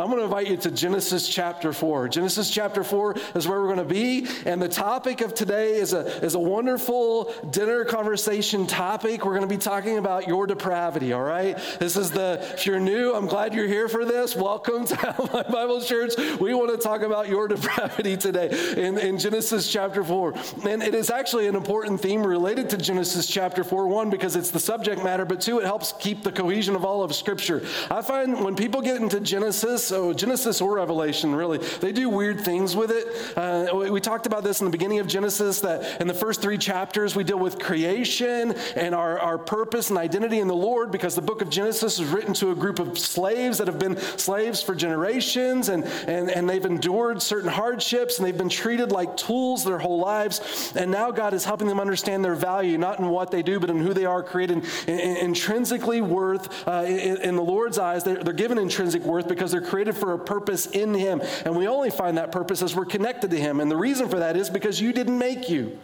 I'm going to invite you to Genesis chapter 4. Genesis chapter 4 is where we're going to be. And the topic of today is a, is a wonderful dinner conversation topic. We're going to be talking about your depravity, all right? This is the, if you're new, I'm glad you're here for this. Welcome to My Bible Church. We want to talk about your depravity today in, in Genesis chapter 4. And it is actually an important theme related to Genesis chapter 4. One, because it's the subject matter, but two, it helps keep the cohesion of all of Scripture. I find when people get into Genesis, so Genesis or Revelation, really, they do weird things with it. Uh, we talked about this in the beginning of Genesis that in the first three chapters we deal with creation and our, our purpose and identity in the Lord because the book of Genesis is written to a group of slaves that have been slaves for generations and, and, and they've endured certain hardships and they've been treated like tools their whole lives. And now God is helping them understand their value, not in what they do, but in who they are created, intrinsically worth uh, in, in, the Lord's eyes. They're, they're given intrinsic worth because they're created for a purpose in Him. And we only find that purpose as we're connected to Him. And the reason for that is because you didn't make you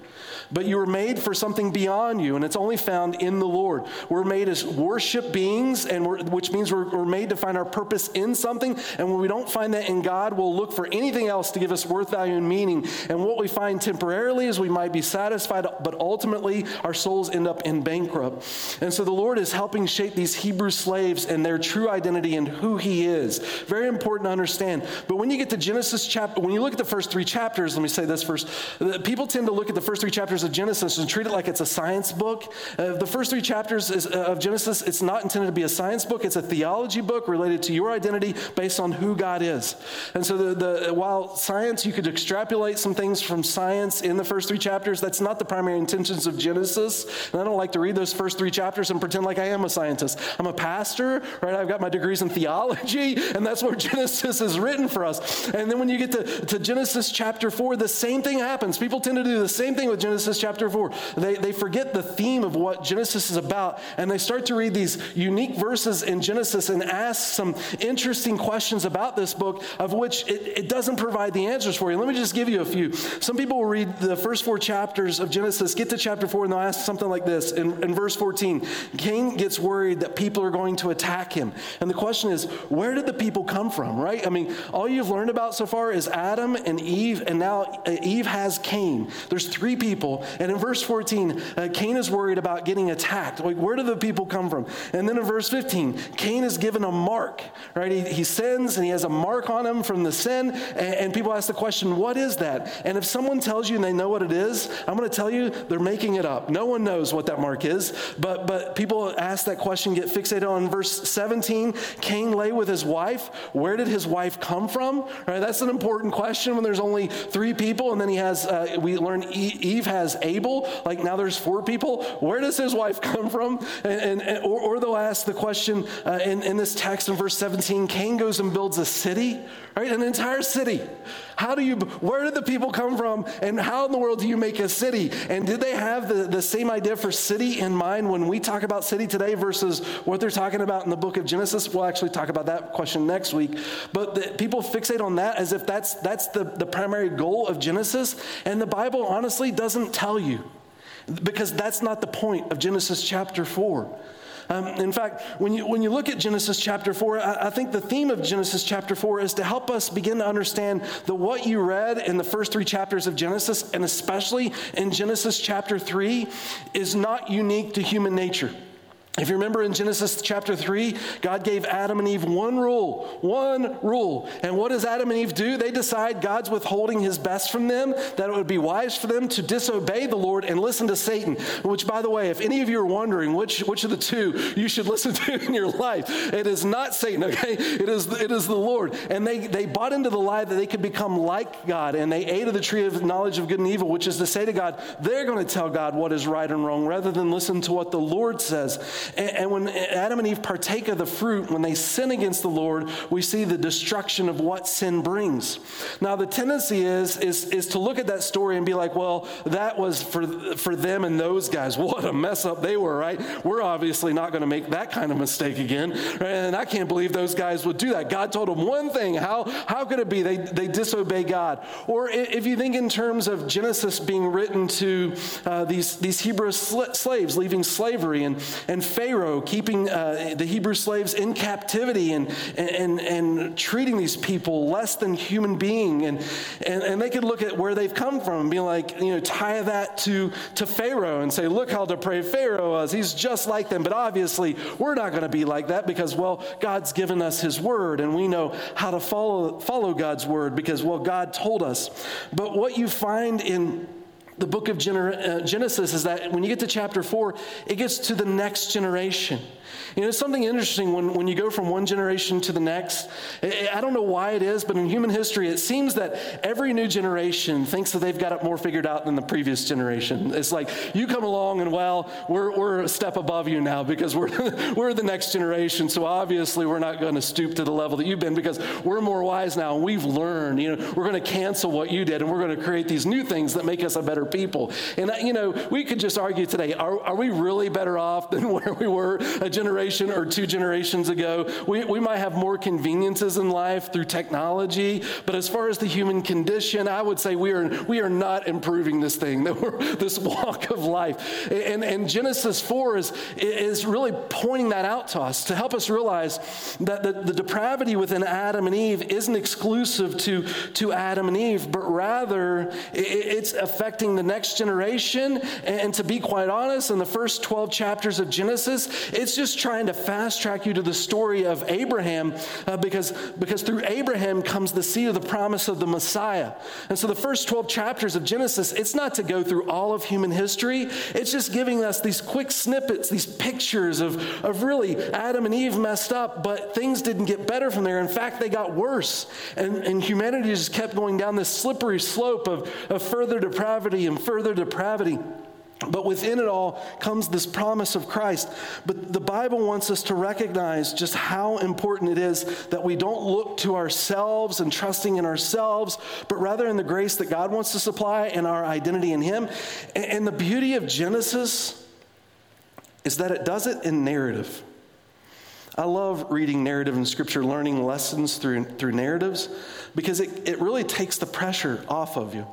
but you were made for something beyond you, and it's only found in the Lord. We're made as worship beings, and which means we're, we're, made to find our purpose in something. And when we don't find that in God, we'll look for anything else to give us worth, value, and meaning. And what we find temporarily is we might be satisfied, but ultimately our souls end up in bankrupt. And so the Lord is helping shape these Hebrew slaves and their true identity and who He is. Very important to understand. But when you get to Genesis chapter, when you look at the first three chapters, let me say this first. People tend to look at the first three chapters chapters of Genesis and treat it like it's a science book. Uh, the first three chapters is, uh, of Genesis, it's not intended to be a science book, it's a theology book related to your identity based on who God is. And so, the, the, while science, you could extrapolate some things from science in the first three chapters, that's not the primary intentions of Genesis. And I don't like to read those first three chapters and pretend like I am a scientist. I'm a pastor, right? I've got my degrees in theology, and that's where Genesis is written for us. And then when you get to, to Genesis chapter 4, the same thing happens. People tend to do the same thing with Genesis Genesis chapter 4. They, they forget the theme of what Genesis is about, and they start to read these unique verses in Genesis and ask some interesting questions about this book, of which it, it doesn't provide the answers for you. Let me just give you a few. Some people will read the first four chapters of Genesis, get to chapter 4, and they'll ask something like this. In, in verse 14, Cain gets worried that people are going to attack him. And the question is, where did the people come from, right? I mean, all you've learned about so far is Adam and Eve, and now Eve has Cain. There's three people and in verse 14, uh, Cain is worried about getting attacked. Like, where do the people come from? And then in verse 15, Cain is given a mark, right? He, he sins and he has a mark on him from the sin. And, and people ask the question, what is that? And if someone tells you and they know what it is, I'm going to tell you they're making it up. No one knows what that mark is. But, but people ask that question, get fixated on verse 17. Cain lay with his wife. Where did his wife come from? Right? That's an important question when there's only three people. And then he has, uh, we learn Eve has has Abel, like now there's four people. Where does his wife come from? And, and or, or, they'll ask the question uh, in, in this text in verse 17 Cain goes and builds a city, right? An entire city. How do you, where did the people come from? And how in the world do you make a city? And did they have the, the same idea for city in mind when we talk about city today versus what they're talking about in the book of Genesis? We'll actually talk about that question next week. But the, people fixate on that as if that's, that's the, the primary goal of Genesis. And the Bible honestly doesn't tell you because that's not the point of Genesis chapter 4. Um, in fact, when you, when you look at Genesis chapter 4, I, I, think the theme of Genesis chapter 4 is to help us begin to understand that what you read in the first three chapters of Genesis, and especially in Genesis chapter 3, is not unique to human nature. If you remember in Genesis chapter 3, God gave Adam and Eve one rule, one rule. And what does Adam and Eve do? They decide God's withholding his best from them, that it would be wise for them to disobey the Lord and listen to Satan. Which, by the way, if any of you are wondering which, which of the two you should listen to in your life, it is not Satan, okay? It is, it is the Lord. And they, they bought into the lie that they could become like God, and they ate of the tree of knowledge of good and evil, which is to say to God, they're going to tell God what is right and wrong rather than listen to what the Lord says. And, and when Adam and Eve partake of the fruit, when they sin against the Lord, we see the destruction of what sin brings. Now, the tendency is, is, is to look at that story and be like, well, that was for, for them and those guys. What a mess up they were, right? We're obviously not going to make that kind of mistake again. Right? And I can't believe those guys would do that. God told them one thing. How, how could it be they, they disobey God? Or if you think in terms of Genesis being written to uh, these, these Hebrew sl- slaves leaving slavery and, and Pharaoh keeping uh, the Hebrew slaves in captivity and, and, and treating these people less than human being. And, and, and they could look at where they've come from and be like, you know, tie that to, to Pharaoh and say, look how depraved Pharaoh was. He's just like them. But obviously, we're not going to be like that because, well, God's given us his word and we know how to follow, follow God's word because, well, God told us. But what you find in the book of uh, Genesis is that when you get to chapter four, it gets to the next generation. You know, something interesting when, when you go from one generation to the next. I don't know why it is, but in human history, it seems that every new generation thinks that they've got it more figured out than the previous generation. It's like you come along and, well, we're, we're a step above you now because we're, we're the next generation. So obviously, we're not going to stoop to the level that you've been because we're more wise now and we've learned. You know, we're going to cancel what you did and we're going to create these new things that make us a better people. And, uh, you know, we could just argue today are, are we really better off than where we were a generation? Generation or two generations ago. We, we might have more conveniences in life through technology, but as far as the human condition, I would say we are, we are not improving this thing, this walk of life. And, and Genesis 4 is, is really pointing that out to us to help us realize that the, the depravity within Adam and Eve isn't exclusive to, to Adam and Eve, but rather it's affecting the next generation. And to be quite honest, in the first 12 chapters of Genesis, it's just trying trying to fast track you to the story of Abraham uh, because, because through Abraham comes the seed of the promise of the Messiah. And so the first 12 chapters of Genesis, it's not to go through all of human history, it's just giving us these quick snippets, these pictures of, of really Adam and Eve messed up, but things didn't get better from there. In fact, they got worse. And, and humanity just kept going down this slippery slope of, of further depravity and further depravity. But within it all comes this promise of Christ. But the Bible wants us to recognize just how important it is that we don't look to ourselves and trusting in ourselves, but rather in the grace that God wants to supply and our identity in Him. And the beauty of Genesis is that it does it in narrative. I love reading narrative in Scripture, learning lessons through, through narratives, because it, it really takes the pressure off of you.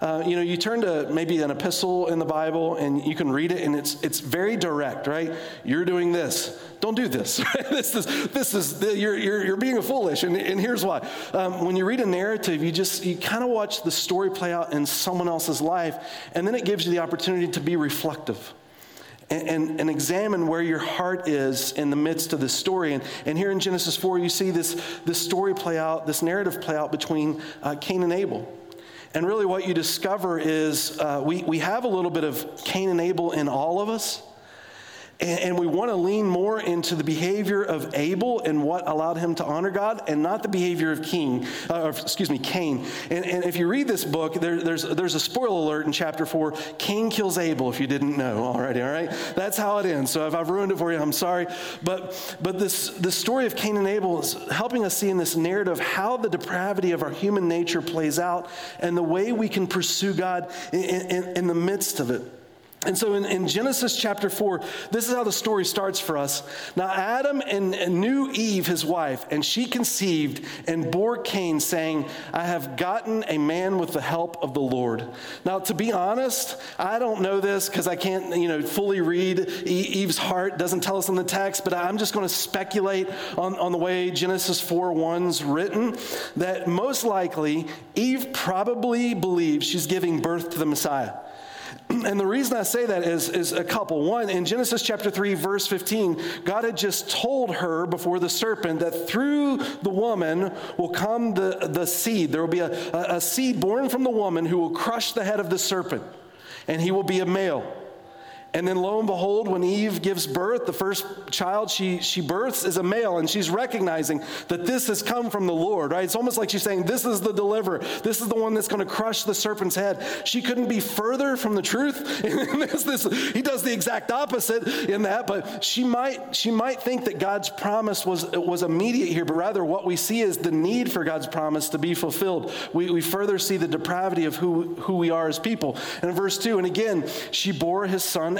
Uh, you know, you turn to maybe an epistle in the Bible and you can read it and it's, it's very direct, right? You're doing this. Don't do this. this is, this is you're, you're, you're being foolish. And, and here's why. Um, when you read a narrative, you just, you kind of watch the story play out in someone else's life and then it gives you the opportunity to be reflective. And, and, and, examine where your heart is in the midst of this story. And, and here in Genesis 4, you see this, this story play out, this narrative play out between uh, Cain and Abel. And really, what you discover is uh, we, we have a little bit of Cain and Abel in all of us. And, we want to lean more into the behavior of Abel and what allowed him to honor God, and not the behavior of King, uh, excuse me, Cain. And, and, if you read this book, there, there's, there's a spoiler alert in chapter four. Cain kills Abel, if you didn't know already, all right? That's how it ends. So if I've ruined it for you, I'm sorry. But, but this, this story of Cain and Abel is helping us see in this narrative how the depravity of our human nature plays out and the way we can pursue God in, in, in the midst of it. And so in, in, Genesis chapter 4, this is how the story starts for us. Now, Adam and, and, knew Eve, his wife, and she conceived and bore Cain, saying, I have gotten a man with the help of the Lord. Now, to be honest, I don't know this because I can't, you know, fully read Eve's heart, doesn't tell us in the text, but I'm just going to speculate on, on the way Genesis 4 1's written that most likely Eve probably believes she's giving birth to the Messiah. And the reason I say that is, is a couple. One, in Genesis chapter 3, verse 15, God had just told her before the serpent that through the woman will come the, the seed. There will be a, a seed born from the woman who will crush the head of the serpent, and he will be a male. And then lo and behold, when Eve gives birth, the first child she, she births is a male, and she's recognizing that this has come from the Lord, right? It's almost like she's saying, This is the deliverer. This is the one that's going to crush the serpent's head. She couldn't be further from the truth. this, this, he does the exact opposite in that, but she might, she might think that God's promise was, was immediate here, but rather what we see is the need for God's promise to be fulfilled. We, we further see the depravity of who, who we are as people. And in verse 2, and again, she bore his son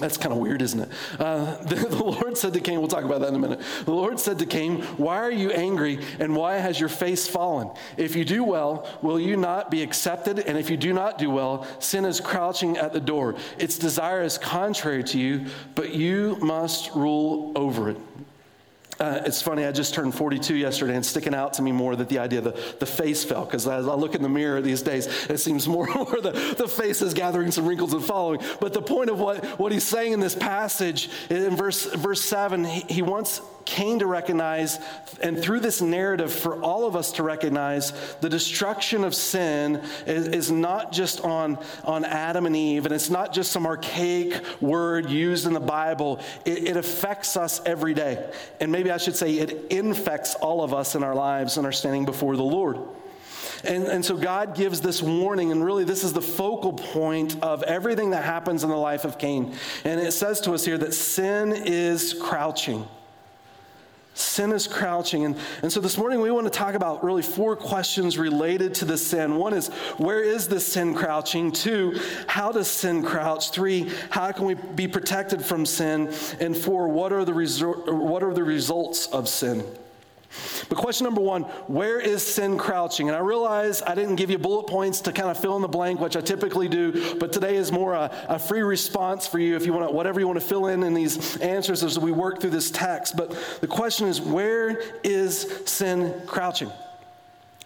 That's kind of weird, isn't it? Uh, the, the, Lord said to Cain, we'll talk about that in a minute. The Lord said to Cain, Why are you angry and why has your face fallen? If you do well, will you not be accepted? And if you do not do well, sin is crouching at the door. Its desire is contrary to you, but you must rule over it. Uh, it's funny, I just turned 42 yesterday, and sticking out to me more that the idea the, the face fell, because as I look in the mirror these days, it seems more and more the, the face is gathering some wrinkles and following. But the point of what, what he's saying in this passage, in verse, verse 7, he, he wants Cain to recognize, and through this narrative, for all of us to recognize, the destruction of sin is, is, not just on, on Adam and Eve, and it's not just some archaic word used in the Bible. It, it affects us every day. And maybe I should say it infects all of us in our lives and our standing before the Lord. And, and so God gives this warning, and really, this is the focal point of everything that happens in the life of Cain. And it says to us here that sin is crouching. Sin is crouching. And, and so this morning we want to talk about really four questions related to the sin. One is, where is the sin crouching? Two, how does sin crouch? Three, how can we be protected from sin? And four, what are the, resor- what are the results of sin? But question number one where is sin crouching? And I realize I didn't give you bullet points to kind of fill in the blank, which I typically do, but today is more a, a free response for you if you want to, whatever you want to fill in in these answers as we work through this text. But the question is where is sin crouching?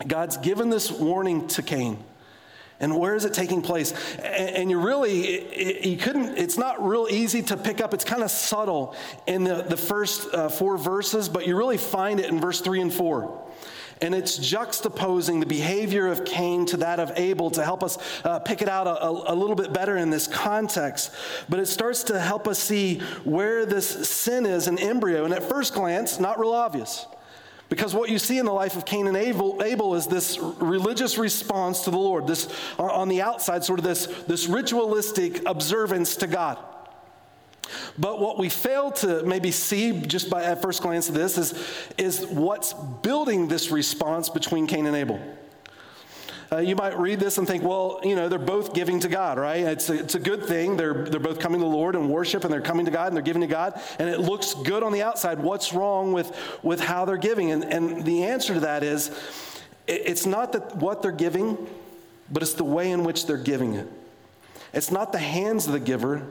God's given this warning to Cain. And where is it taking place? And, you really, you couldn't, it's not real easy to pick up. It's kind of subtle in the, the first uh, four verses, but you really find it in verse three and four. And it's juxtaposing the behavior of Cain to that of Abel to help us uh, pick it out a, a, little bit better in this context. But it starts to help us see where this sin is in embryo. And at first glance, not real obvious. Because what you see in the life of Cain and Abel, Abel is this religious response to the Lord, this on the outside, sort of this, this ritualistic observance to God. But what we fail to maybe see just by at first glance of this is, is what's building this response between Cain and Abel. Uh, you might read this and think, well, you know, they're both giving to God, right? It's a, it's a good thing. They're, they're both coming to the Lord and worship, and they're coming to God and they're giving to God, and it looks good on the outside. What's wrong with, with how they're giving? And, and the answer to that is it's not that what they're giving, but it's the way in which they're giving it. It's not the hands of the giver,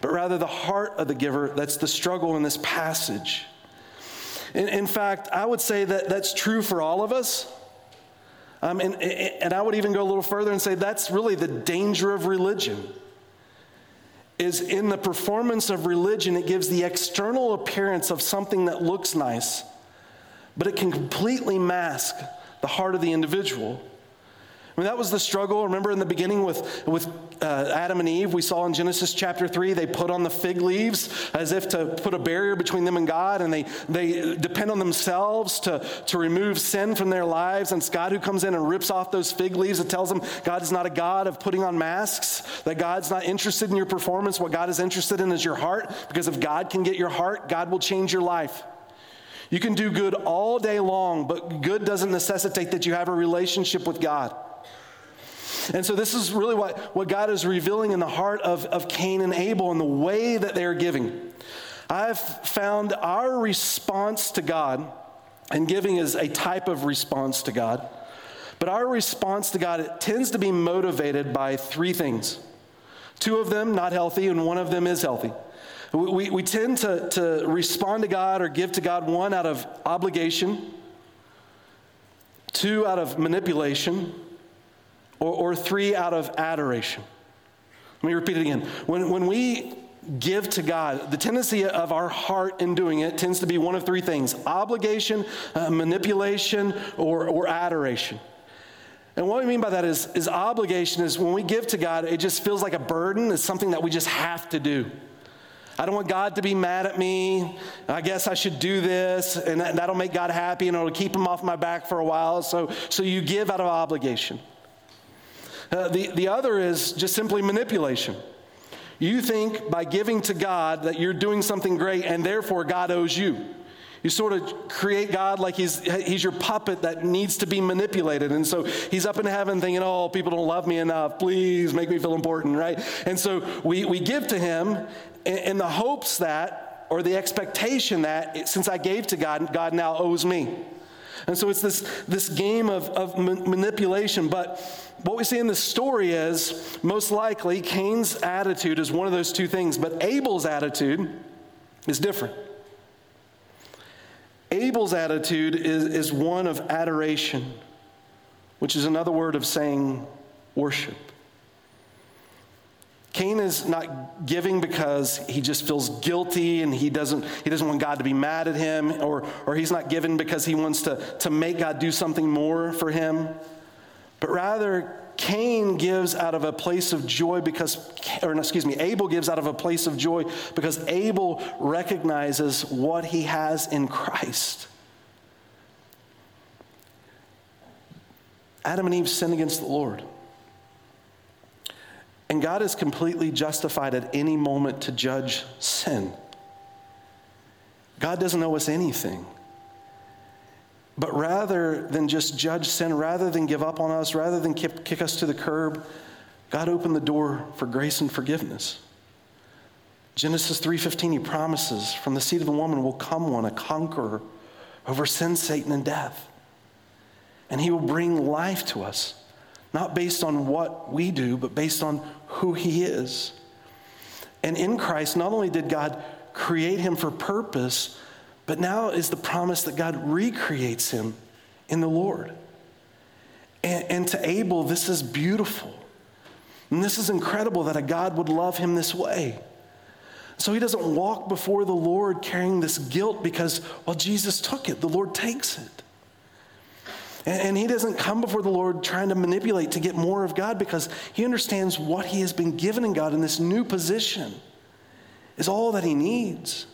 but rather the heart of the giver that's the struggle in this passage. In, in fact, I would say that that's true for all of us. Um, and, and I would even go a little further and say that's really the danger of religion. Is in the performance of religion, it gives the external appearance of something that looks nice, but it can completely mask the heart of the individual. I mean, that was the struggle. Remember in the beginning with, with uh, Adam and Eve, we saw in Genesis chapter 3, they put on the fig leaves as if to put a barrier between them and God, and they, they depend on themselves to, to remove sin from their lives. And it's God who comes in and rips off those fig leaves and tells them God is not a God of putting on masks, that God's not interested in your performance. What God is interested in is your heart, because if God can get your heart, God will change your life. You can do good all day long, but good doesn't necessitate that you have a relationship with God. And so, this is really what, what God is revealing in the heart of, of Cain and Abel and the way that they are giving. I've found our response to God, and giving is a type of response to God, but our response to God it tends to be motivated by three things. Two of them not healthy, and one of them is healthy. We, we tend to, to respond to God or give to God one out of obligation, two out of manipulation, or, or three out of adoration. Let me repeat it again. When, when we give to God, the tendency of our heart in doing it tends to be one of three things obligation, uh, manipulation, or, or adoration. And what we mean by that is, is obligation is when we give to God, it just feels like a burden. It's something that we just have to do. I don't want God to be mad at me. I guess I should do this, and that'll make God happy, and it'll keep him off my back for a while. So, so you give out of obligation. Uh, the, the other is just simply manipulation. You think by giving to God that you're doing something great and therefore God owes you. You sort of create God like he's, he's your puppet that needs to be manipulated. And so he's up in heaven thinking, oh, people don't love me enough. Please make me feel important, right? And so we, we give to him in, in the hopes that, or the expectation that, since I gave to God, God now owes me. And so it's this, this game of, of manipulation. But what we see in this story is most likely Cain's attitude is one of those two things, but Abel's attitude is different. Abel's attitude is, is one of adoration, which is another word of saying worship. Cain is not giving because he just feels guilty and he doesn't, he doesn't want God to be mad at him, or, or he's not giving because he wants to, to make God do something more for him. But rather, Cain gives out of a place of joy because, or excuse me, Abel gives out of a place of joy because Abel recognizes what he has in Christ. Adam and Eve sinned against the Lord. And God is completely justified at any moment to judge sin. God doesn't owe us anything. But rather than just judge sin, rather than give up on us, rather than kick, kick us to the curb, God opened the door for grace and forgiveness. Genesis 3:15 he promises from the seed of the woman will come one a conqueror over sin, Satan and death. And he will bring life to us, not based on what we do, but based on who he is. And in Christ, not only did God create him for purpose, but now is the promise that God recreates him in the Lord. And, and, to Abel, this is beautiful. And this is incredible that a God would love him this way. So he doesn't walk before the Lord carrying this guilt because, well, Jesus took it, the Lord takes it. And, he doesn't come before the Lord trying to manipulate to get more of God because he understands what he has been given in God in this new position is all that he needs.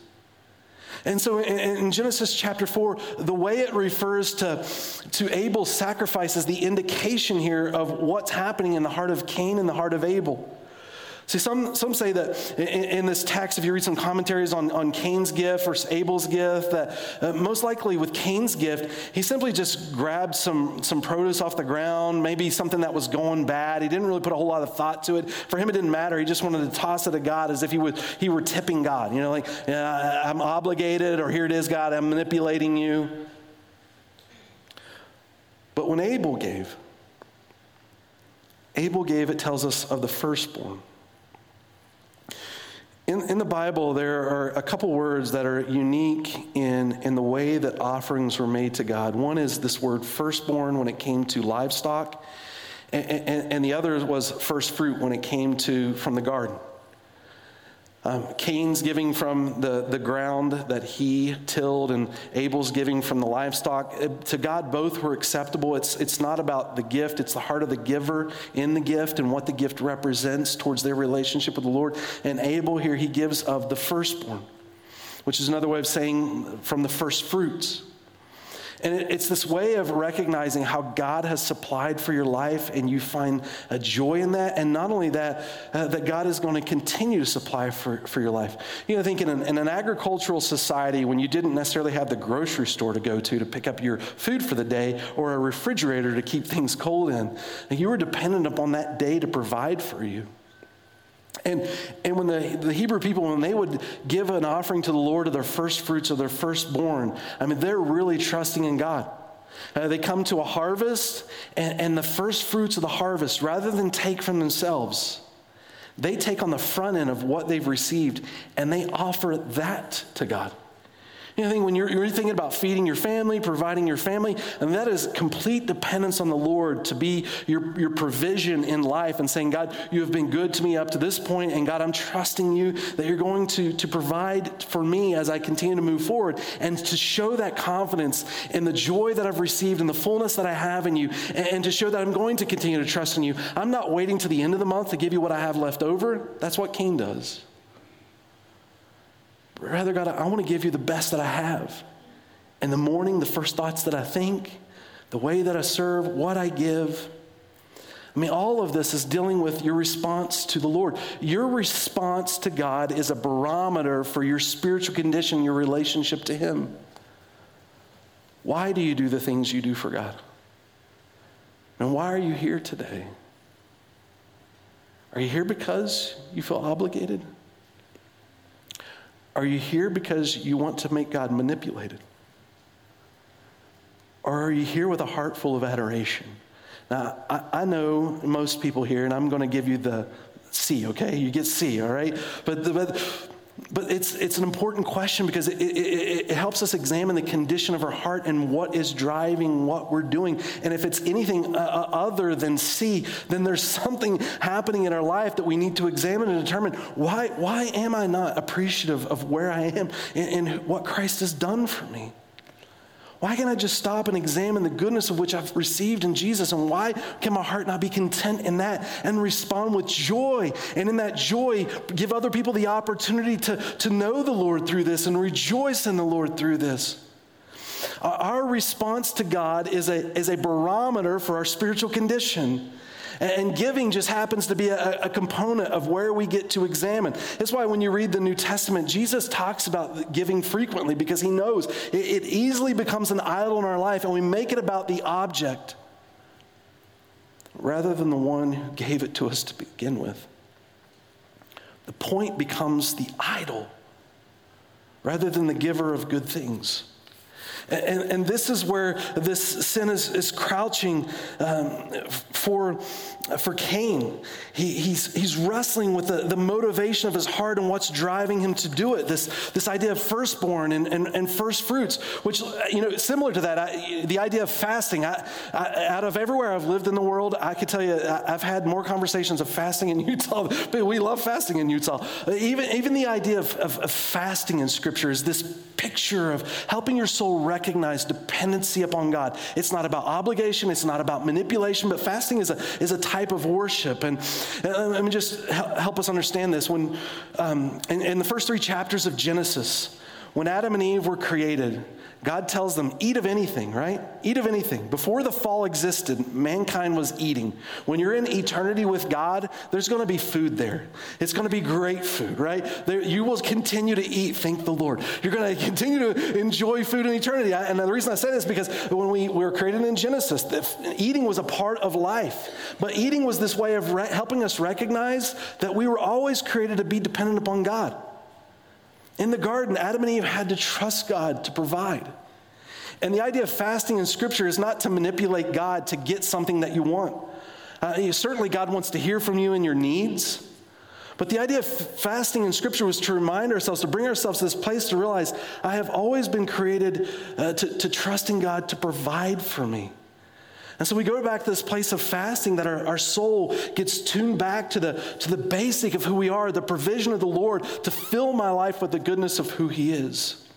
And so in, Genesis chapter 4, the way it refers to, to Abel's sacrifice is the indication here of what's happening in the heart of Cain and the heart of Abel. See, some, some say that in, in, this text, if you read some commentaries on, on Cain's gift or Abel's gift, that uh, most likely with Cain's gift, he simply just grabbed some, some produce off the ground, maybe something that was going bad. He didn't really put a whole lot of thought to it. For him, it didn't matter. He just wanted to toss it to God as if he, would, he were tipping God. You know, like, yeah, I'm obligated, or here it is, God, I'm manipulating you. But when Abel gave, Abel gave, it tells us, of the firstborn. In, in the Bible, there are a couple words that are unique in, in the way that offerings were made to God. One is this word firstborn when it came to livestock, and, and, and the other was first fruit when it came to from the garden. Um, Cain's giving from the, the ground that he tilled, and Abel's giving from the livestock. Uh, to God, both were acceptable. It's, it's not about the gift, it's the heart of the giver in the gift and what the gift represents towards their relationship with the Lord. And Abel here, he gives of the firstborn, which is another way of saying from the first fruits. And it's this way of recognizing how God has supplied for your life, and you find a joy in that. And not only that, uh, that God is going to continue to supply for, for your life. You know, think in an, in an agricultural society, when you didn't necessarily have the grocery store to go to to pick up your food for the day or a refrigerator to keep things cold in, you were dependent upon that day to provide for you. And, and when the, the Hebrew people, when they would give an offering to the Lord of their first fruits of their firstborn, I mean, they're really trusting in God. Uh, they come to a harvest, and, and the first fruits of the harvest, rather than take from themselves, they take on the front end of what they've received and they offer that to God. You know, when you're, you're thinking about feeding your family, providing your family, and that is complete dependence on the Lord to be your, your provision in life and saying, God, you have been good to me up to this point, and God, I'm trusting you that you're going to, to provide for me as I continue to move forward. And to show that confidence in the joy that I've received and the fullness that I have in you, and, and to show that I'm going to continue to trust in you. I'm not waiting to the end of the month to give you what I have left over. That's what Cain does. Rather, God, I want to give you the best that I have. In the morning, the first thoughts that I think, the way that I serve, what I give. I mean, all of this is dealing with your response to the Lord. Your response to God is a barometer for your spiritual condition, your relationship to Him. Why do you do the things you do for God? And why are you here today? Are you here because you feel obligated? Are you here because you want to make God manipulated? Or are you here with a heart full of adoration? Now, I, I know most people here, and I'm going to give you the C, okay? You get C, all right? But, the, but but it's, it's an important question because it, it, it, helps us examine the condition of our heart and what is driving what we're doing. And if it's anything uh, uh, other than C, then there's something happening in our life that we need to examine and determine why, why am I not appreciative of where I am and, and what Christ has done for me? Why can't I just stop and examine the goodness of which I've received in Jesus? And why can my heart not be content in that and respond with joy? And in that joy, give other people the opportunity to, to know the Lord through this and rejoice in the Lord through this. Our response to God is a, is a barometer for our spiritual condition. And giving just happens to be a, a, component of where we get to examine. That's why when you read the New Testament, Jesus talks about giving frequently because he knows it, it easily becomes an idol in our life and we make it about the object rather than the one who gave it to us to begin with. The point becomes the idol rather than the giver of good things. And, and this is where this sin is, is crouching um, for, for Cain. He, he's, he's wrestling with the, the motivation of his heart and what's driving him to do it. This, this idea of firstborn and, and, and first fruits, which, you know, similar to that, I, the idea of fasting. I, I, out of everywhere I've lived in the world, I could tell you I've had more conversations of fasting in Utah, but we love fasting in Utah. Even, even the idea of, of, of fasting in Scripture is this picture of helping your soul recognize dependency upon God. It's not about obligation, it's not about manipulation, but fasting is a, is a type of worship. And, and let me just help us understand this. When um, in, in the first three chapters of Genesis, when Adam and Eve were created, God tells them, eat of anything, right? Eat of anything. Before the fall existed, mankind was eating. When you're in eternity with God, there's going to be food there. It's going to be great food, right? There, you will continue to eat, thank the Lord. You're going to continue to enjoy food in eternity. And the reason I say this is because when we, we were created in Genesis, eating was a part of life. But eating was this way of re- helping us recognize that we were always created to be dependent upon God. In the garden, Adam and Eve had to trust God to provide. And the idea of fasting in Scripture is not to manipulate God to get something that you want. Uh, certainly, God wants to hear from you and your needs. But the idea of fasting in Scripture was to remind ourselves, to bring ourselves to this place to realize I have always been created uh, to, to trust in God to provide for me. And so we go back to this place of fasting that our, our soul gets tuned back to the, to the basic of who we are, the provision of the Lord to fill my life with the goodness of who He is.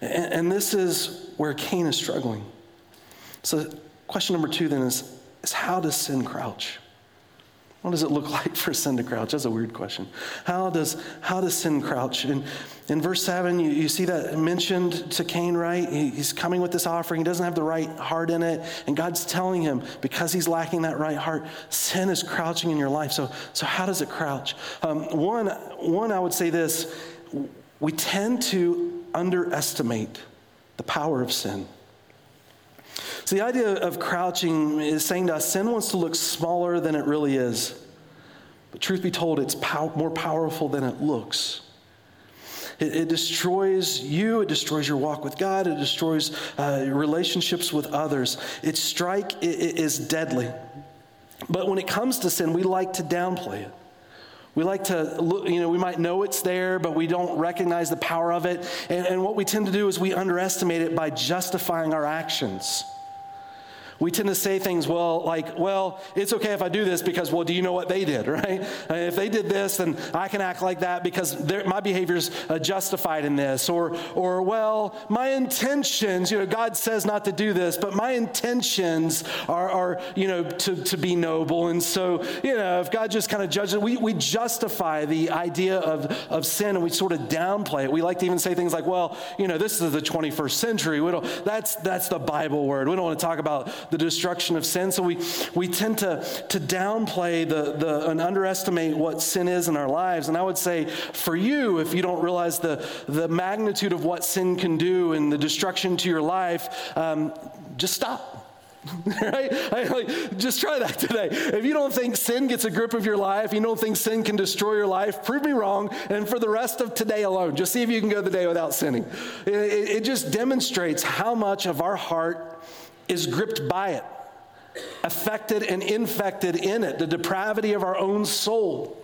And, and this is where Cain is struggling. So, question number two then is, is how does sin crouch? What does it look like for sin to crouch? That's a weird question. How does, how does sin crouch? In, in verse 7, you, you see that mentioned to Cain, right? He, he's coming with this offering. He doesn't have the right heart in it. And God's telling him, because he's lacking that right heart, sin is crouching in your life. So, so how does it crouch? Um, one, one, I would say this we tend to underestimate the power of sin. So, the idea of crouching is saying to us sin wants to look smaller than it really is. But, truth be told, it's pow- more powerful than it looks. It, it, destroys you, it destroys your walk with God, it destroys uh, relationships with others. Its strike is deadly. But when it comes to sin, we like to downplay it. We like to look, you know, we might know it's there, but we don't recognize the power of it. And, and what we tend to do is we underestimate it by justifying our actions we tend to say things, well, like, well, it's okay if I do this because, well, do you know what they did, right? If they did this, then I can act like that because my behavior's uh, justified in this. Or, or, well, my intentions, you know, God says not to do this, but my intentions are, are you know, to, to be noble. And so, you know, if God just kind of judges, we, we justify the idea of, of sin and we sort of downplay it. We like to even say things like, well, you know, this is the 21st century. We don't, that's, that's the Bible word. We don't want to talk about the destruction of sin. So we, we tend to, to downplay the, the, and underestimate what sin is in our lives. And I would say for you, if you don't realize the, the magnitude of what sin can do and the destruction to your life, um, just stop. right? Like, just try that today. If you don't think sin gets a grip of your life, you don't think sin can destroy your life, prove me wrong. And for the rest of today alone, just see if you can go the day without sinning. It, it just demonstrates how much of our heart is gripped by it, affected and infected in it, the depravity of our own soul.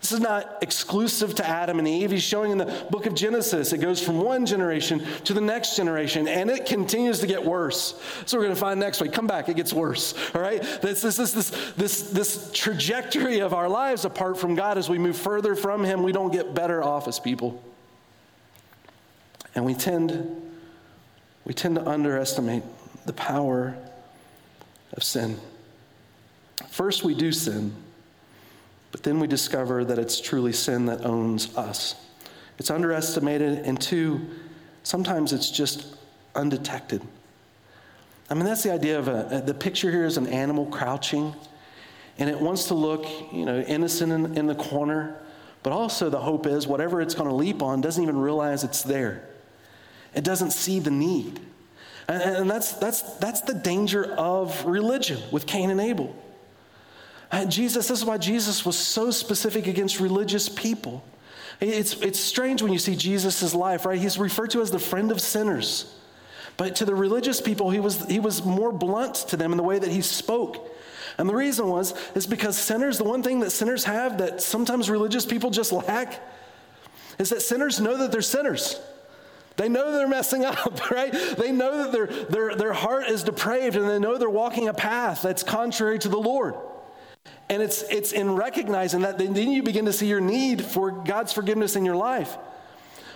This is not exclusive to Adam and Eve. He's showing in the book of Genesis. It goes from one generation to the next generation, and it continues to get worse. So we're going to find next week. Come back, it gets worse. All right? This, this, this, this, this, this trajectory of our lives apart from God as we move further from Him, we don't get better off as people. And we tend, we tend to underestimate the power of sin. First, we do sin. But then we discover that it's truly sin that owns us. It's underestimated, and two, sometimes it's just undetected. I mean, that's the idea of a, the picture here is an animal crouching, and it wants to look, you know, innocent in, in the corner, but also the hope is whatever it's going to leap on doesn't even realize it's there. It doesn't see the need. And, and that's, that's, that's the danger of religion with Cain and Abel. And Jesus, this is why Jesus was so specific against religious people. It's, it's strange when you see Jesus' life, right? He's referred to as the friend of sinners. But to the religious people, he was, he was more blunt to them in the way that he spoke. And the reason was, is because sinners, the one thing that sinners have that sometimes religious people just lack, is that sinners know that they're sinners. They know they're messing up, right? They know that their, their, their heart is depraved and they know they're walking a path that's contrary to the Lord. And it's, it's in recognizing that then you begin to see your need for God's forgiveness in your life.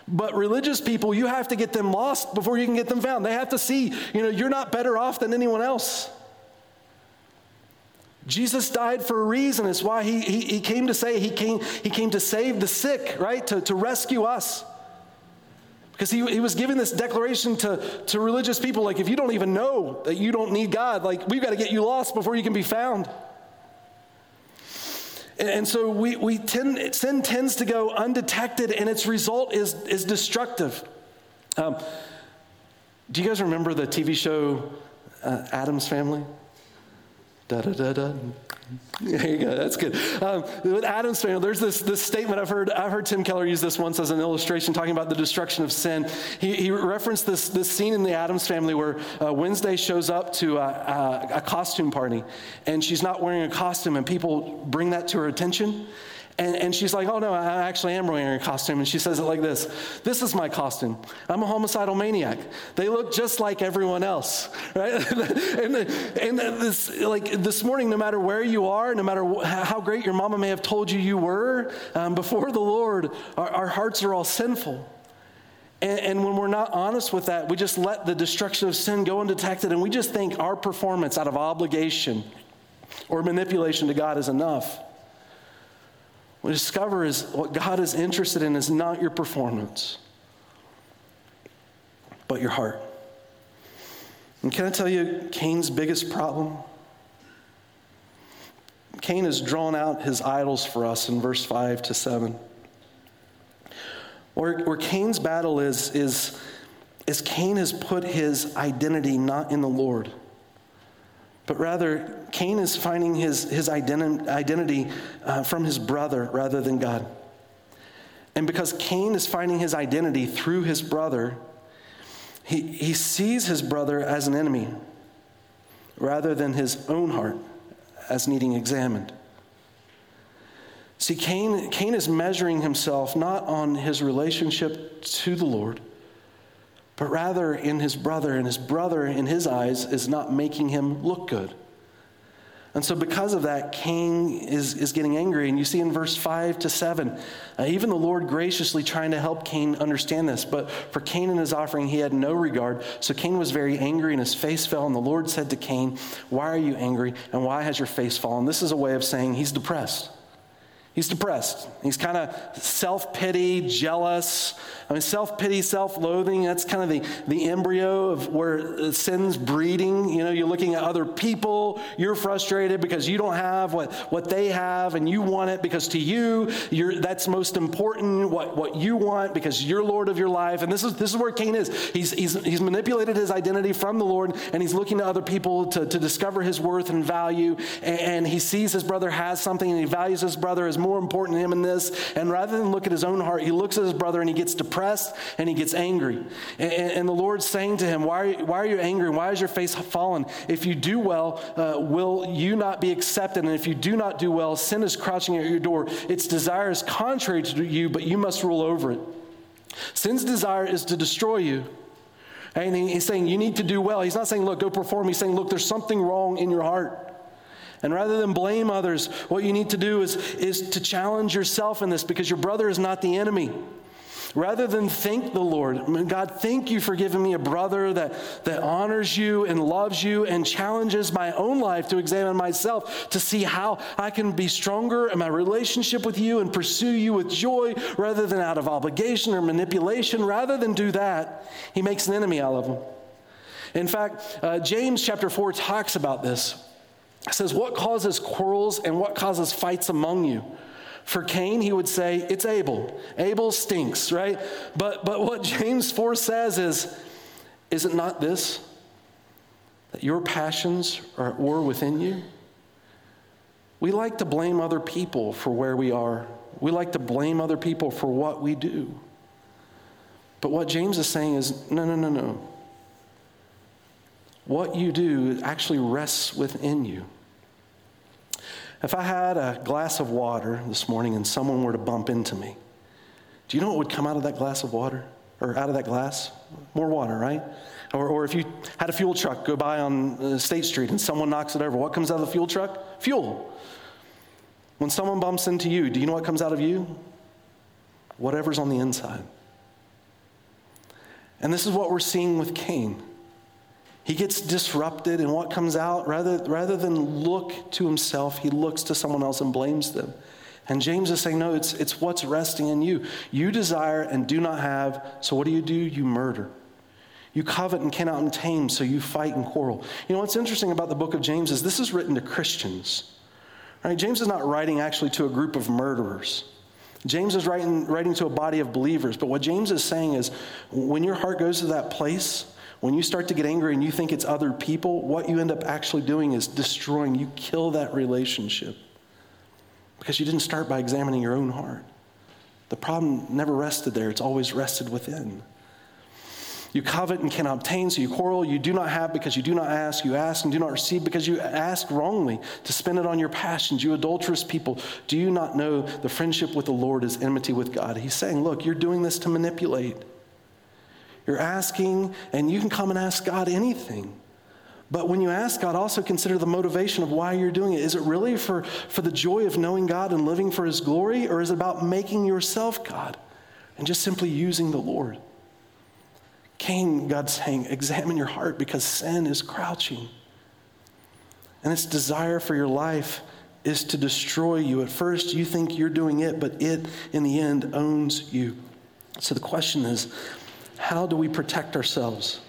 But religious people, you have to get them lost before you can get them found. They have to see, you know, you're not better off than anyone else. Jesus died for a reason. It's why he, he, he came to say, he came, he came to save the sick, right? To, to rescue us. Because he, he was giving this declaration to, to religious people like, if you don't even know that you don't need God, like, we've got to get you lost before you can be found. And so we, we tend, sin tends to go undetected, and its result is, is destructive. Um, do you guys remember the TV show uh, Addams Family? Da da da da. There you go. That's good. Um, with Addams family, there's this, this statement I've heard. I've heard Tim Keller use this once as an illustration, talking about the destruction of sin. He, he referenced this, this scene in the Addams family where uh, Wednesday shows up to a, a, a costume party, and she's not wearing a costume, and people bring that to her attention. And, and she's like, oh no, I actually am wearing a costume. And she says it like this This is my costume. I'm a homicidal maniac. They look just like everyone else, right? and, and this, like this morning, no matter where you are, no matter how great your mama may have told you you were, um, before the Lord, our, our hearts are all sinful. And, and, when we're not honest with that, we just let the destruction of sin go undetected, and we just think our performance out of obligation or manipulation to God is enough. We discover is what God is interested in is not your performance, but your heart. And can I tell you Cain's biggest problem? Cain has drawn out his idols for us in verse 5 to 7. Where, where Cain's battle is, is, is Cain has put his identity not in the Lord but rather, Cain is finding his, his identi- identity uh, from his brother rather than God. And because Cain is finding his identity through his brother, he, he sees his brother as an enemy rather than his own heart as needing examined. See, Cain, Cain is measuring himself not on his relationship to the Lord but rather in his brother, and his brother, in his eyes, is not making him look good. And so, because of that, Cain is, is getting angry. And you see in verse 5 to 7, uh, even the Lord graciously trying to help Cain understand this. But for Cain and his offering, he had no regard. So Cain was very angry, and his face fell. And the Lord said to Cain, Why are you angry? And why has your face fallen? This is a way of saying he's depressed. He's depressed. He's kind of self pity, jealous. I mean, self pity, self loathing, that's kind of the, the embryo of where uh, sin's breeding. You know, you're looking at other people, you're frustrated because you don't have what, what they have, and you want it because to you, that's most important, what, what you want because you're Lord of your life. And this is, this is where Cain is. He's, he's, he's manipulated his identity from the Lord, and he's looking to other people to, to discover his worth and value. And, and he sees his brother has something, and he values his brother as more important to him in this. And rather than look at his own heart, he looks at his brother and he gets depressed and he gets angry. And, and the Lord's saying to him, why are, you, why are you angry? Why is your face fallen? If you do well, uh, will you not be accepted? And if you do not do well, sin is crouching at your door. Its desire is contrary to you, but you must rule over it. Sin's desire is to destroy you. And he's saying, You need to do well. He's not saying, Look, go perform. He's saying, Look, there's something wrong in your heart. And rather than blame others, what you need to do is, is to challenge yourself in this because your brother is not the enemy. Rather than thank the Lord, God, thank you for giving me a brother that, that honors you and loves you and challenges my own life to examine myself to see how I can be stronger in my relationship with you and pursue you with joy rather than out of obligation or manipulation. Rather than do that, he makes an enemy out of him. In fact, uh, James chapter 4 talks about this. It says, What causes quarrels and what causes fights among you? For Cain, he would say, It's Abel. Abel stinks, right? But, but what James 4 says is, Is it not this? That your passions are at war within you? We like to blame other people for where we are. We like to blame other people for what we do. But what James is saying is no, no, no, no. What you do actually rests within you. If I had a glass of water this morning and someone were to bump into me, do you know what would come out of that glass of water? Or out of that glass? More water, right? Or, or if you had a fuel truck go by on uh, State Street and someone knocks it over, what comes out of the fuel truck? Fuel. When someone bumps into you, do you know what comes out of you? Whatever's on the inside. And this is what we're seeing with Cain. He gets disrupted, and what comes out, rather, rather than look to himself, he looks to someone else and blames them. And James is saying, No, it's, it's what's resting in you. You desire and do not have, so what do you do? You murder. You covet and cannot obtain, so you fight and quarrel. You know what's interesting about the book of James is this is written to Christians. Right? James is not writing actually to a group of murderers. James is writing, writing to a body of believers. But what James is saying is when your heart goes to that place, when you start to get angry and you think it's other people, what you end up actually doing is destroying. You kill that relationship because you didn't start by examining your own heart. The problem never rested there, it's always rested within. You covet and cannot obtain, so you quarrel. You do not have because you do not ask. You ask and do not receive because you ask wrongly to spend it on your passions. You adulterous people, do you not know the friendship with the Lord is enmity with God? He's saying, Look, you're doing this to manipulate. You're asking, and you can come and ask God anything. But when you ask God, also consider the motivation of why you're doing it. Is it really for, for the joy of knowing God and living for His glory, or is it about making yourself God and just simply using the Lord? Cain, God's saying, examine your heart because sin is crouching. And its desire for your life is to destroy you. At first, you think you're doing it, but it, in the end, owns you. So the question is, how do we protect ourselves?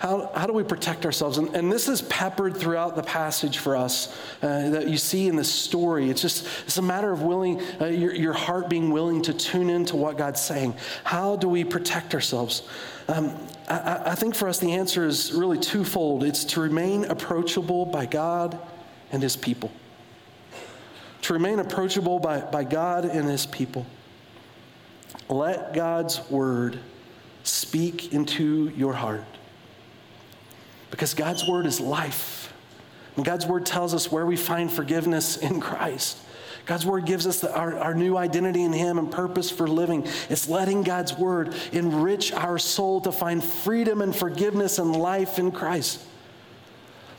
How, how do we protect ourselves? And, and this is peppered throughout the passage for us uh, that you see in this story. It's just, it's a matter of willing, uh, your, your heart being willing to tune into what God's saying. How do we protect ourselves? Um, I, I think for us, the answer is really twofold it's to remain approachable by God and His people. To remain approachable by, by God and His people. Let God's word speak into your heart. Because God's word is life. And God's word tells us where we find forgiveness in Christ. God's word gives us the, our, our new identity in Him and purpose for living. It's letting God's word enrich our soul to find freedom and forgiveness and life in Christ.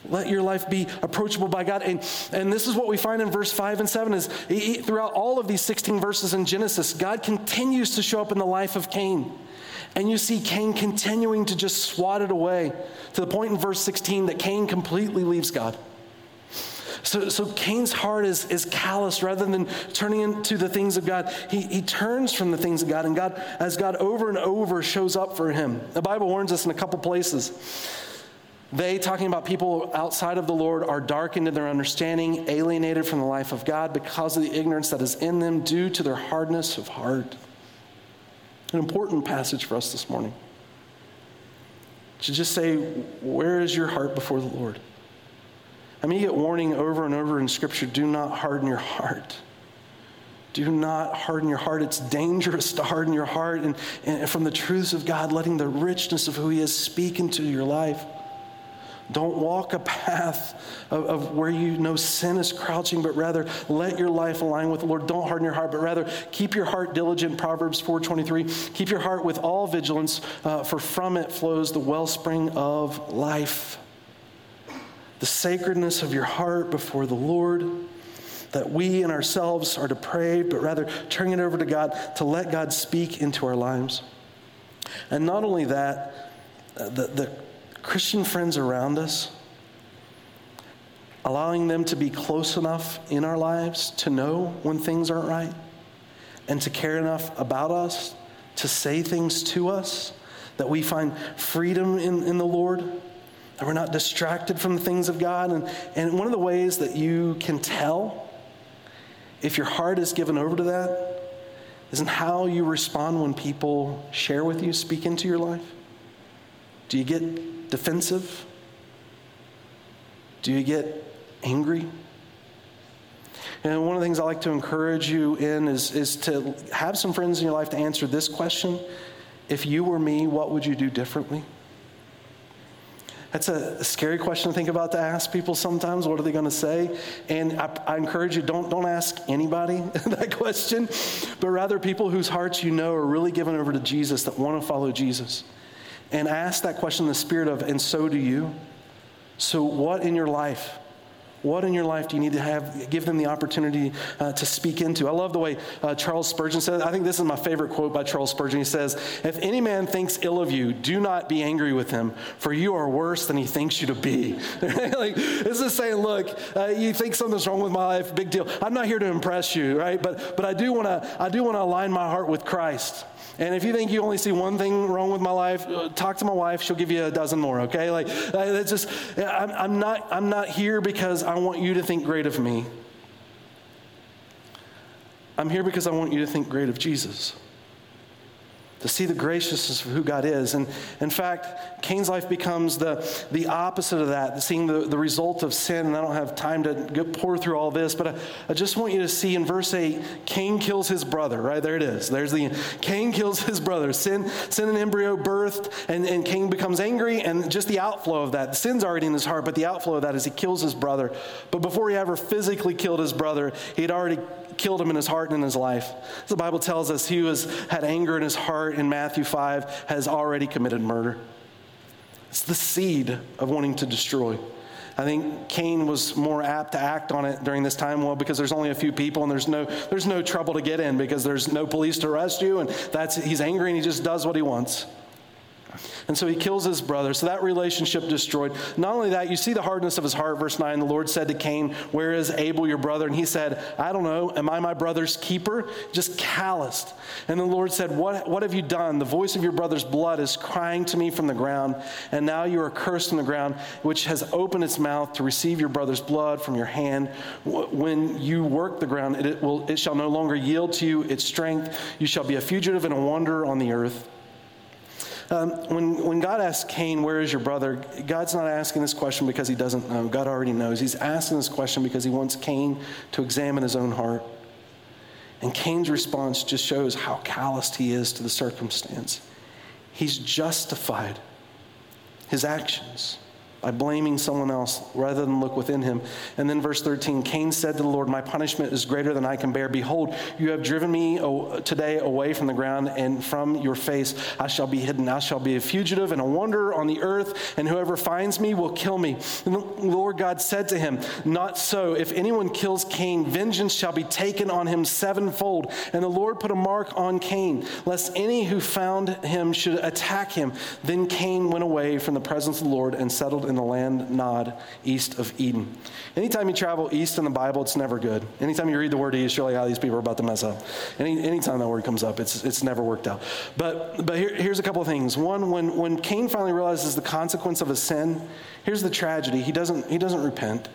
Let your life be approachable by God. And, and this is what we find in verse 5 and 7 is he, throughout all of these 16 verses in Genesis, God continues to show up in the life of Cain. And you see Cain continuing to just swat it away to the point in verse 16 that Cain completely leaves God. So, so Cain's heart is, is callous rather than turning into the things of God. He, he turns from the things of God, and God, as God over and over shows up for him. The Bible warns us in a couple places. They, talking about people outside of the Lord, are darkened in their understanding, alienated from the life of God because of the ignorance that is in them due to their hardness of heart. An important passage for us this morning. To just say, Where is your heart before the Lord? I mean, you get warning over and over in Scripture do not harden your heart. Do not harden your heart. It's dangerous to harden your heart and, and from the truths of God, letting the richness of who He is speak into your life. Don't walk a path of, of, where you know sin is crouching, but rather let your life align with the Lord. Don't harden your heart, but rather keep your heart diligent. Proverbs 4.23, keep your heart with all vigilance, uh, for from it flows the wellspring of life the sacredness of your heart before the Lord, that we in ourselves are depraved, but rather turning it over to God to let God speak into our lives. And not only that, uh, the, the Christian friends around us, allowing them to be close enough in our lives to know when things aren't right and to care enough about us to say things to us that we find freedom in, in the Lord that we're not distracted from the things of God. And, and one of the ways that you can tell if your heart is given over to that is in how you respond when people share with you, speak into your life. Do you get defensive? Do you get angry? And one of the things I like to encourage you in is, is to have some friends in your life to answer this question If you were me, what would you do differently? That's a scary question to think about to ask people sometimes. What are they going to say? And I, I, encourage you don't, don't ask anybody that question, but rather people whose hearts you know are really given over to Jesus that want to follow Jesus. And ask that question in the spirit of, and so do you. So, what in your life what in your life do you need to have, give them the opportunity uh, to speak into? I love the way uh, Charles Spurgeon says, I think this is my favorite quote by Charles Spurgeon. He says, If any man thinks ill of you, do not be angry with him, for you are worse than he thinks you to be. like, this is saying, look, uh, you think something's wrong with my life, big deal. I'm not here to impress you, right? But, but I do want to I do want to align my heart with Christ. And if you think you only see one thing wrong with my life, uh, talk to my wife. She'll give you a dozen more, okay? Like, that's just, I'm, I'm, not, I'm not here because I want you to think great of me. I'm here because I want you to think great of Jesus to see the graciousness of who God is. And in fact, Cain's life becomes the, the opposite of that, seeing the, the result of sin. And I don't have time to pour through all this, but I, I just want you to see in verse 8 Cain kills his brother, right? There it is. There's the Cain kills his brother. Sin, sin and embryo birthed, and, and Cain becomes angry, and just the outflow of that. The sin's already in his heart, but the outflow of that is he kills his brother. But before he ever physically killed his brother, he had already killed him in his heart and in his life. The Bible tells us he was, had anger in his heart in Matthew 5, has already committed murder. It's the seed of wanting to destroy. I think Cain was more apt to act on it during this time, well, because there's only a few people and there's no, there's no trouble to get in because there's no police to arrest you, and that's, he's angry and he just does what he wants. And so he kills his brother. So that relationship destroyed. Not only that, you see the hardness of his heart. Verse 9 the Lord said to Cain, Where is Abel, your brother? And he said, I don't know. Am I my brother's keeper? Just calloused. And the Lord said, What, what have you done? The voice of your brother's blood is crying to me from the ground. And now you are cursed in the ground, which has opened its mouth to receive your brother's blood from your hand. When you work the ground, it, will, it shall no longer yield to you its strength. You shall be a fugitive and a wanderer on the earth. Um, when, when God asks Cain, Where is your brother? God's not asking this question because he doesn't know. God already knows. He's asking this question because he wants Cain to examine his own heart. And Cain's response just shows how calloused he is to the circumstance. He's justified his actions by blaming someone else rather than look within him. And then verse 13 Cain said to the Lord, My punishment is greater than I can bear. Behold, you have driven me today away from the ground, and from your face I shall be hidden. I shall be a fugitive and a wanderer on the earth, and whoever finds me will kill me. And the Lord God said to him, Not so. If anyone kills Cain, vengeance shall be taken on him sevenfold. And the Lord put a mark on Cain, lest any who found him should attack him. Then Cain went away from the presence of the Lord and settled in the land Nod, east of Eden. Anytime you travel east in the Bible, it's never good. Anytime you read the word east, you're like, oh, these people are about to mess up. Any, anytime that word comes up, it's, it's never worked out. But, but here, here's a couple of things. One, when, when Cain finally realizes the consequence of his sin, here's the tragedy. He doesn't, he doesn't repent.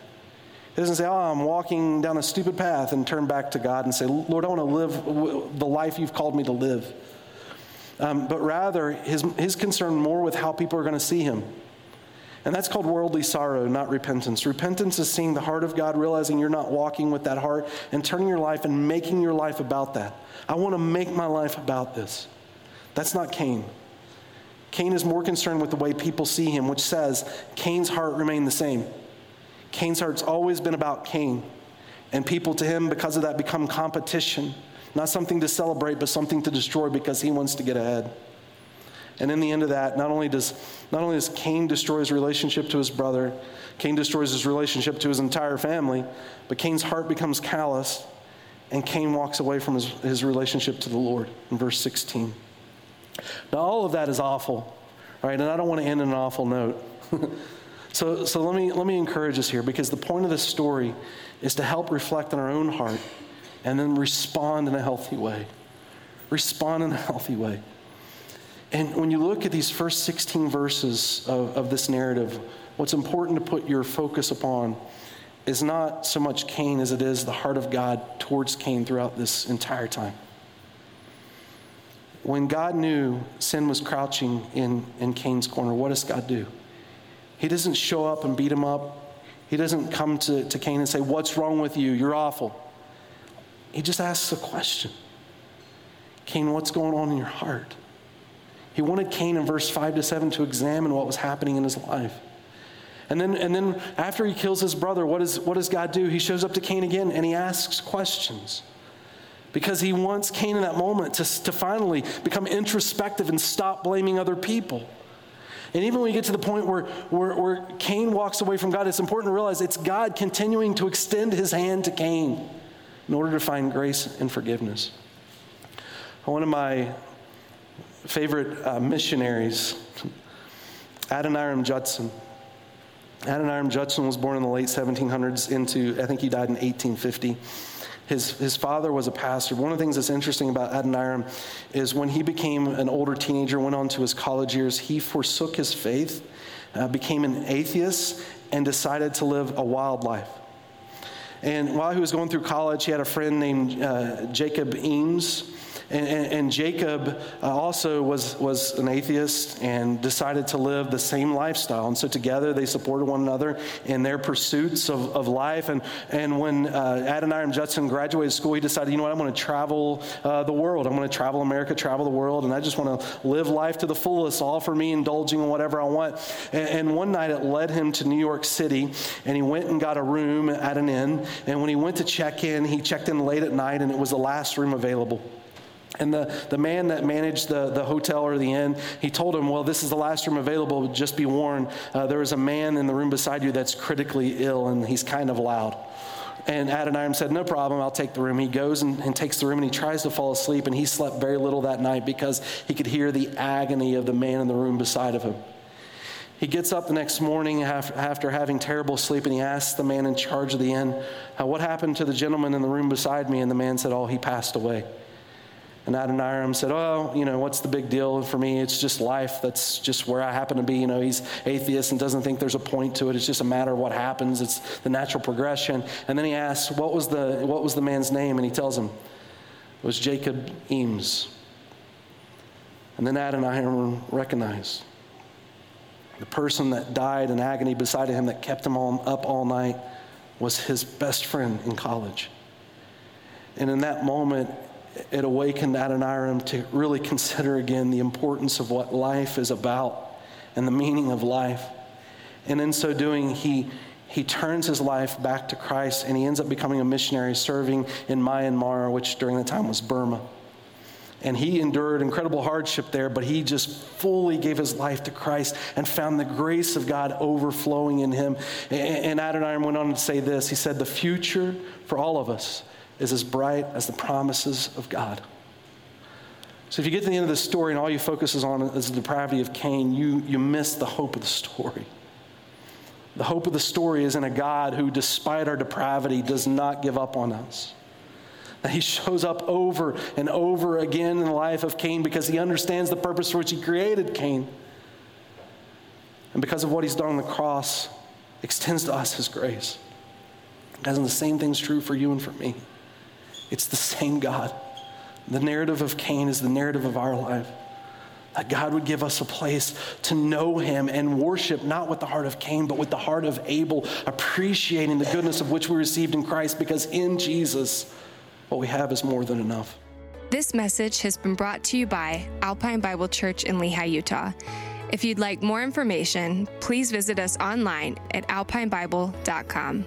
He doesn't say, Oh, I'm walking down a stupid path and turn back to God and say, Lord, I want to live the life you've called me to live. Um, but rather, his, his concern more with how people are going to see him. And that's called worldly sorrow, not repentance. Repentance is seeing the heart of God, realizing you're not walking with that heart, and turning your life and making your life about that. I want to make my life about this. That's not Cain. Cain is more concerned with the way people see him, which says Cain's heart remained the same. Cain's heart's always been about Cain. And people to him, because of that, become competition. Not something to celebrate, but something to destroy because he wants to get ahead. And in the end of that, not only does, not only does Cain destroy his relationship to his brother, Cain destroys his relationship to his entire family, but Cain's heart becomes callous, and Cain walks away from his, his relationship to the Lord in verse 16. Now, all of that is awful, right? And I don't want to end on an awful note. So, so let, me, let me encourage us here because the point of this story is to help reflect on our own heart and then respond in a healthy way. Respond in a healthy way. And when you look at these first 16 verses of, of this narrative, what's important to put your focus upon is not so much Cain as it is the heart of God towards Cain throughout this entire time. When God knew sin was crouching in, in Cain's corner, what does God do? He doesn't show up and beat him up. He doesn't come to, to Cain and say, What's wrong with you? You're awful. He just asks a question Cain, what's going on in your heart? He wanted Cain in verse 5 to 7 to examine what was happening in his life. And then, and then after he kills his brother, what, is, what does God do? He shows up to Cain again and he asks questions. Because he wants Cain in that moment to, to finally become introspective and stop blaming other people. And even when you get to the point where, where, where Cain walks away from God, it's important to realize it's God continuing to extend his hand to Cain in order to find grace and forgiveness. One of my favorite uh, missionaries, Adoniram Judson. Adoniram Judson was born in the late 1700s into, I think he died in 1850. His, his father was a pastor. One of the things that's interesting about Adoniram is when he became an older teenager, went on to his college years, he forsook his faith, uh, became an atheist, and decided to live a wild life. And while he was going through college, he had a friend named uh, Jacob Eames and, and, and Jacob uh, also was, was an atheist and decided to live the same lifestyle. And so together they supported one another in their pursuits of, of life. And, and when uh, Adoniram Judson graduated school, he decided, you know what, I'm going to travel uh, the world. I'm going to travel America, travel the world, and I just want to live life to the fullest, all for me, indulging in whatever I want. And, and one night it led him to New York City, and he went and got a room at an inn. And when he went to check in, he checked in late at night, and it was the last room available. And the, the man that managed the, the hotel or the inn, he told him, Well, this is the last room available. Just be warned. Uh, there is a man in the room beside you that's critically ill, and he's kind of loud. And Adoniram said, No problem, I'll take the room. He goes and, and, takes the room and he tries to fall asleep, and he slept very little that night because he could hear the agony of the man in the room beside of him. He gets up the next morning after having terrible sleep and he asks the man in charge of the inn, What happened to the gentleman in the room beside me? And the man said, Oh, he passed away. And Adoniram said, Oh, you know, what's the big deal for me? It's just life. That's just where I happen to be. You know, he's atheist and doesn't think there's a point to it. It's just a matter of what happens. It's the natural progression. And then he asks, What was the, what was the man's name? And he tells him, It was Jacob Eames. And then Adoniram recognized the person that died in agony beside him that kept him all, up all night was his best friend in college. And in that moment, it awakened Adoniram to really consider again the importance of what life is about and the meaning of life. And in so doing, he, he turns his life back to Christ and he ends up becoming a missionary serving in Myanmar, which during the time was Burma. And he endured incredible hardship there, but he just fully gave his life to Christ and found the grace of God overflowing in him. And Adoniram went on to say this He said, The future for all of us is as bright as the promises of God. So if you get to the end of the story and all you focus is on is the depravity of Cain, you, you miss the hope of the story. The hope of the story is in a God who, despite our depravity, does not give up on us. That he shows up over and over again in the life of Cain because he understands the purpose for which he created Cain. And because of what he's done on the cross, extends to us his grace. Guys, and the same thing's true for you and for me. It's the same God. The narrative of Cain is the narrative of our life. That God would give us a place to know Him and worship, not with the heart of Cain, but with the heart of Abel, appreciating the goodness of which we received in Christ, because in Jesus, what we have is more than enough. This message has been brought to you by Alpine Bible Church in Lehi, Utah. If you'd like more information, please visit us online at alpinebible.com.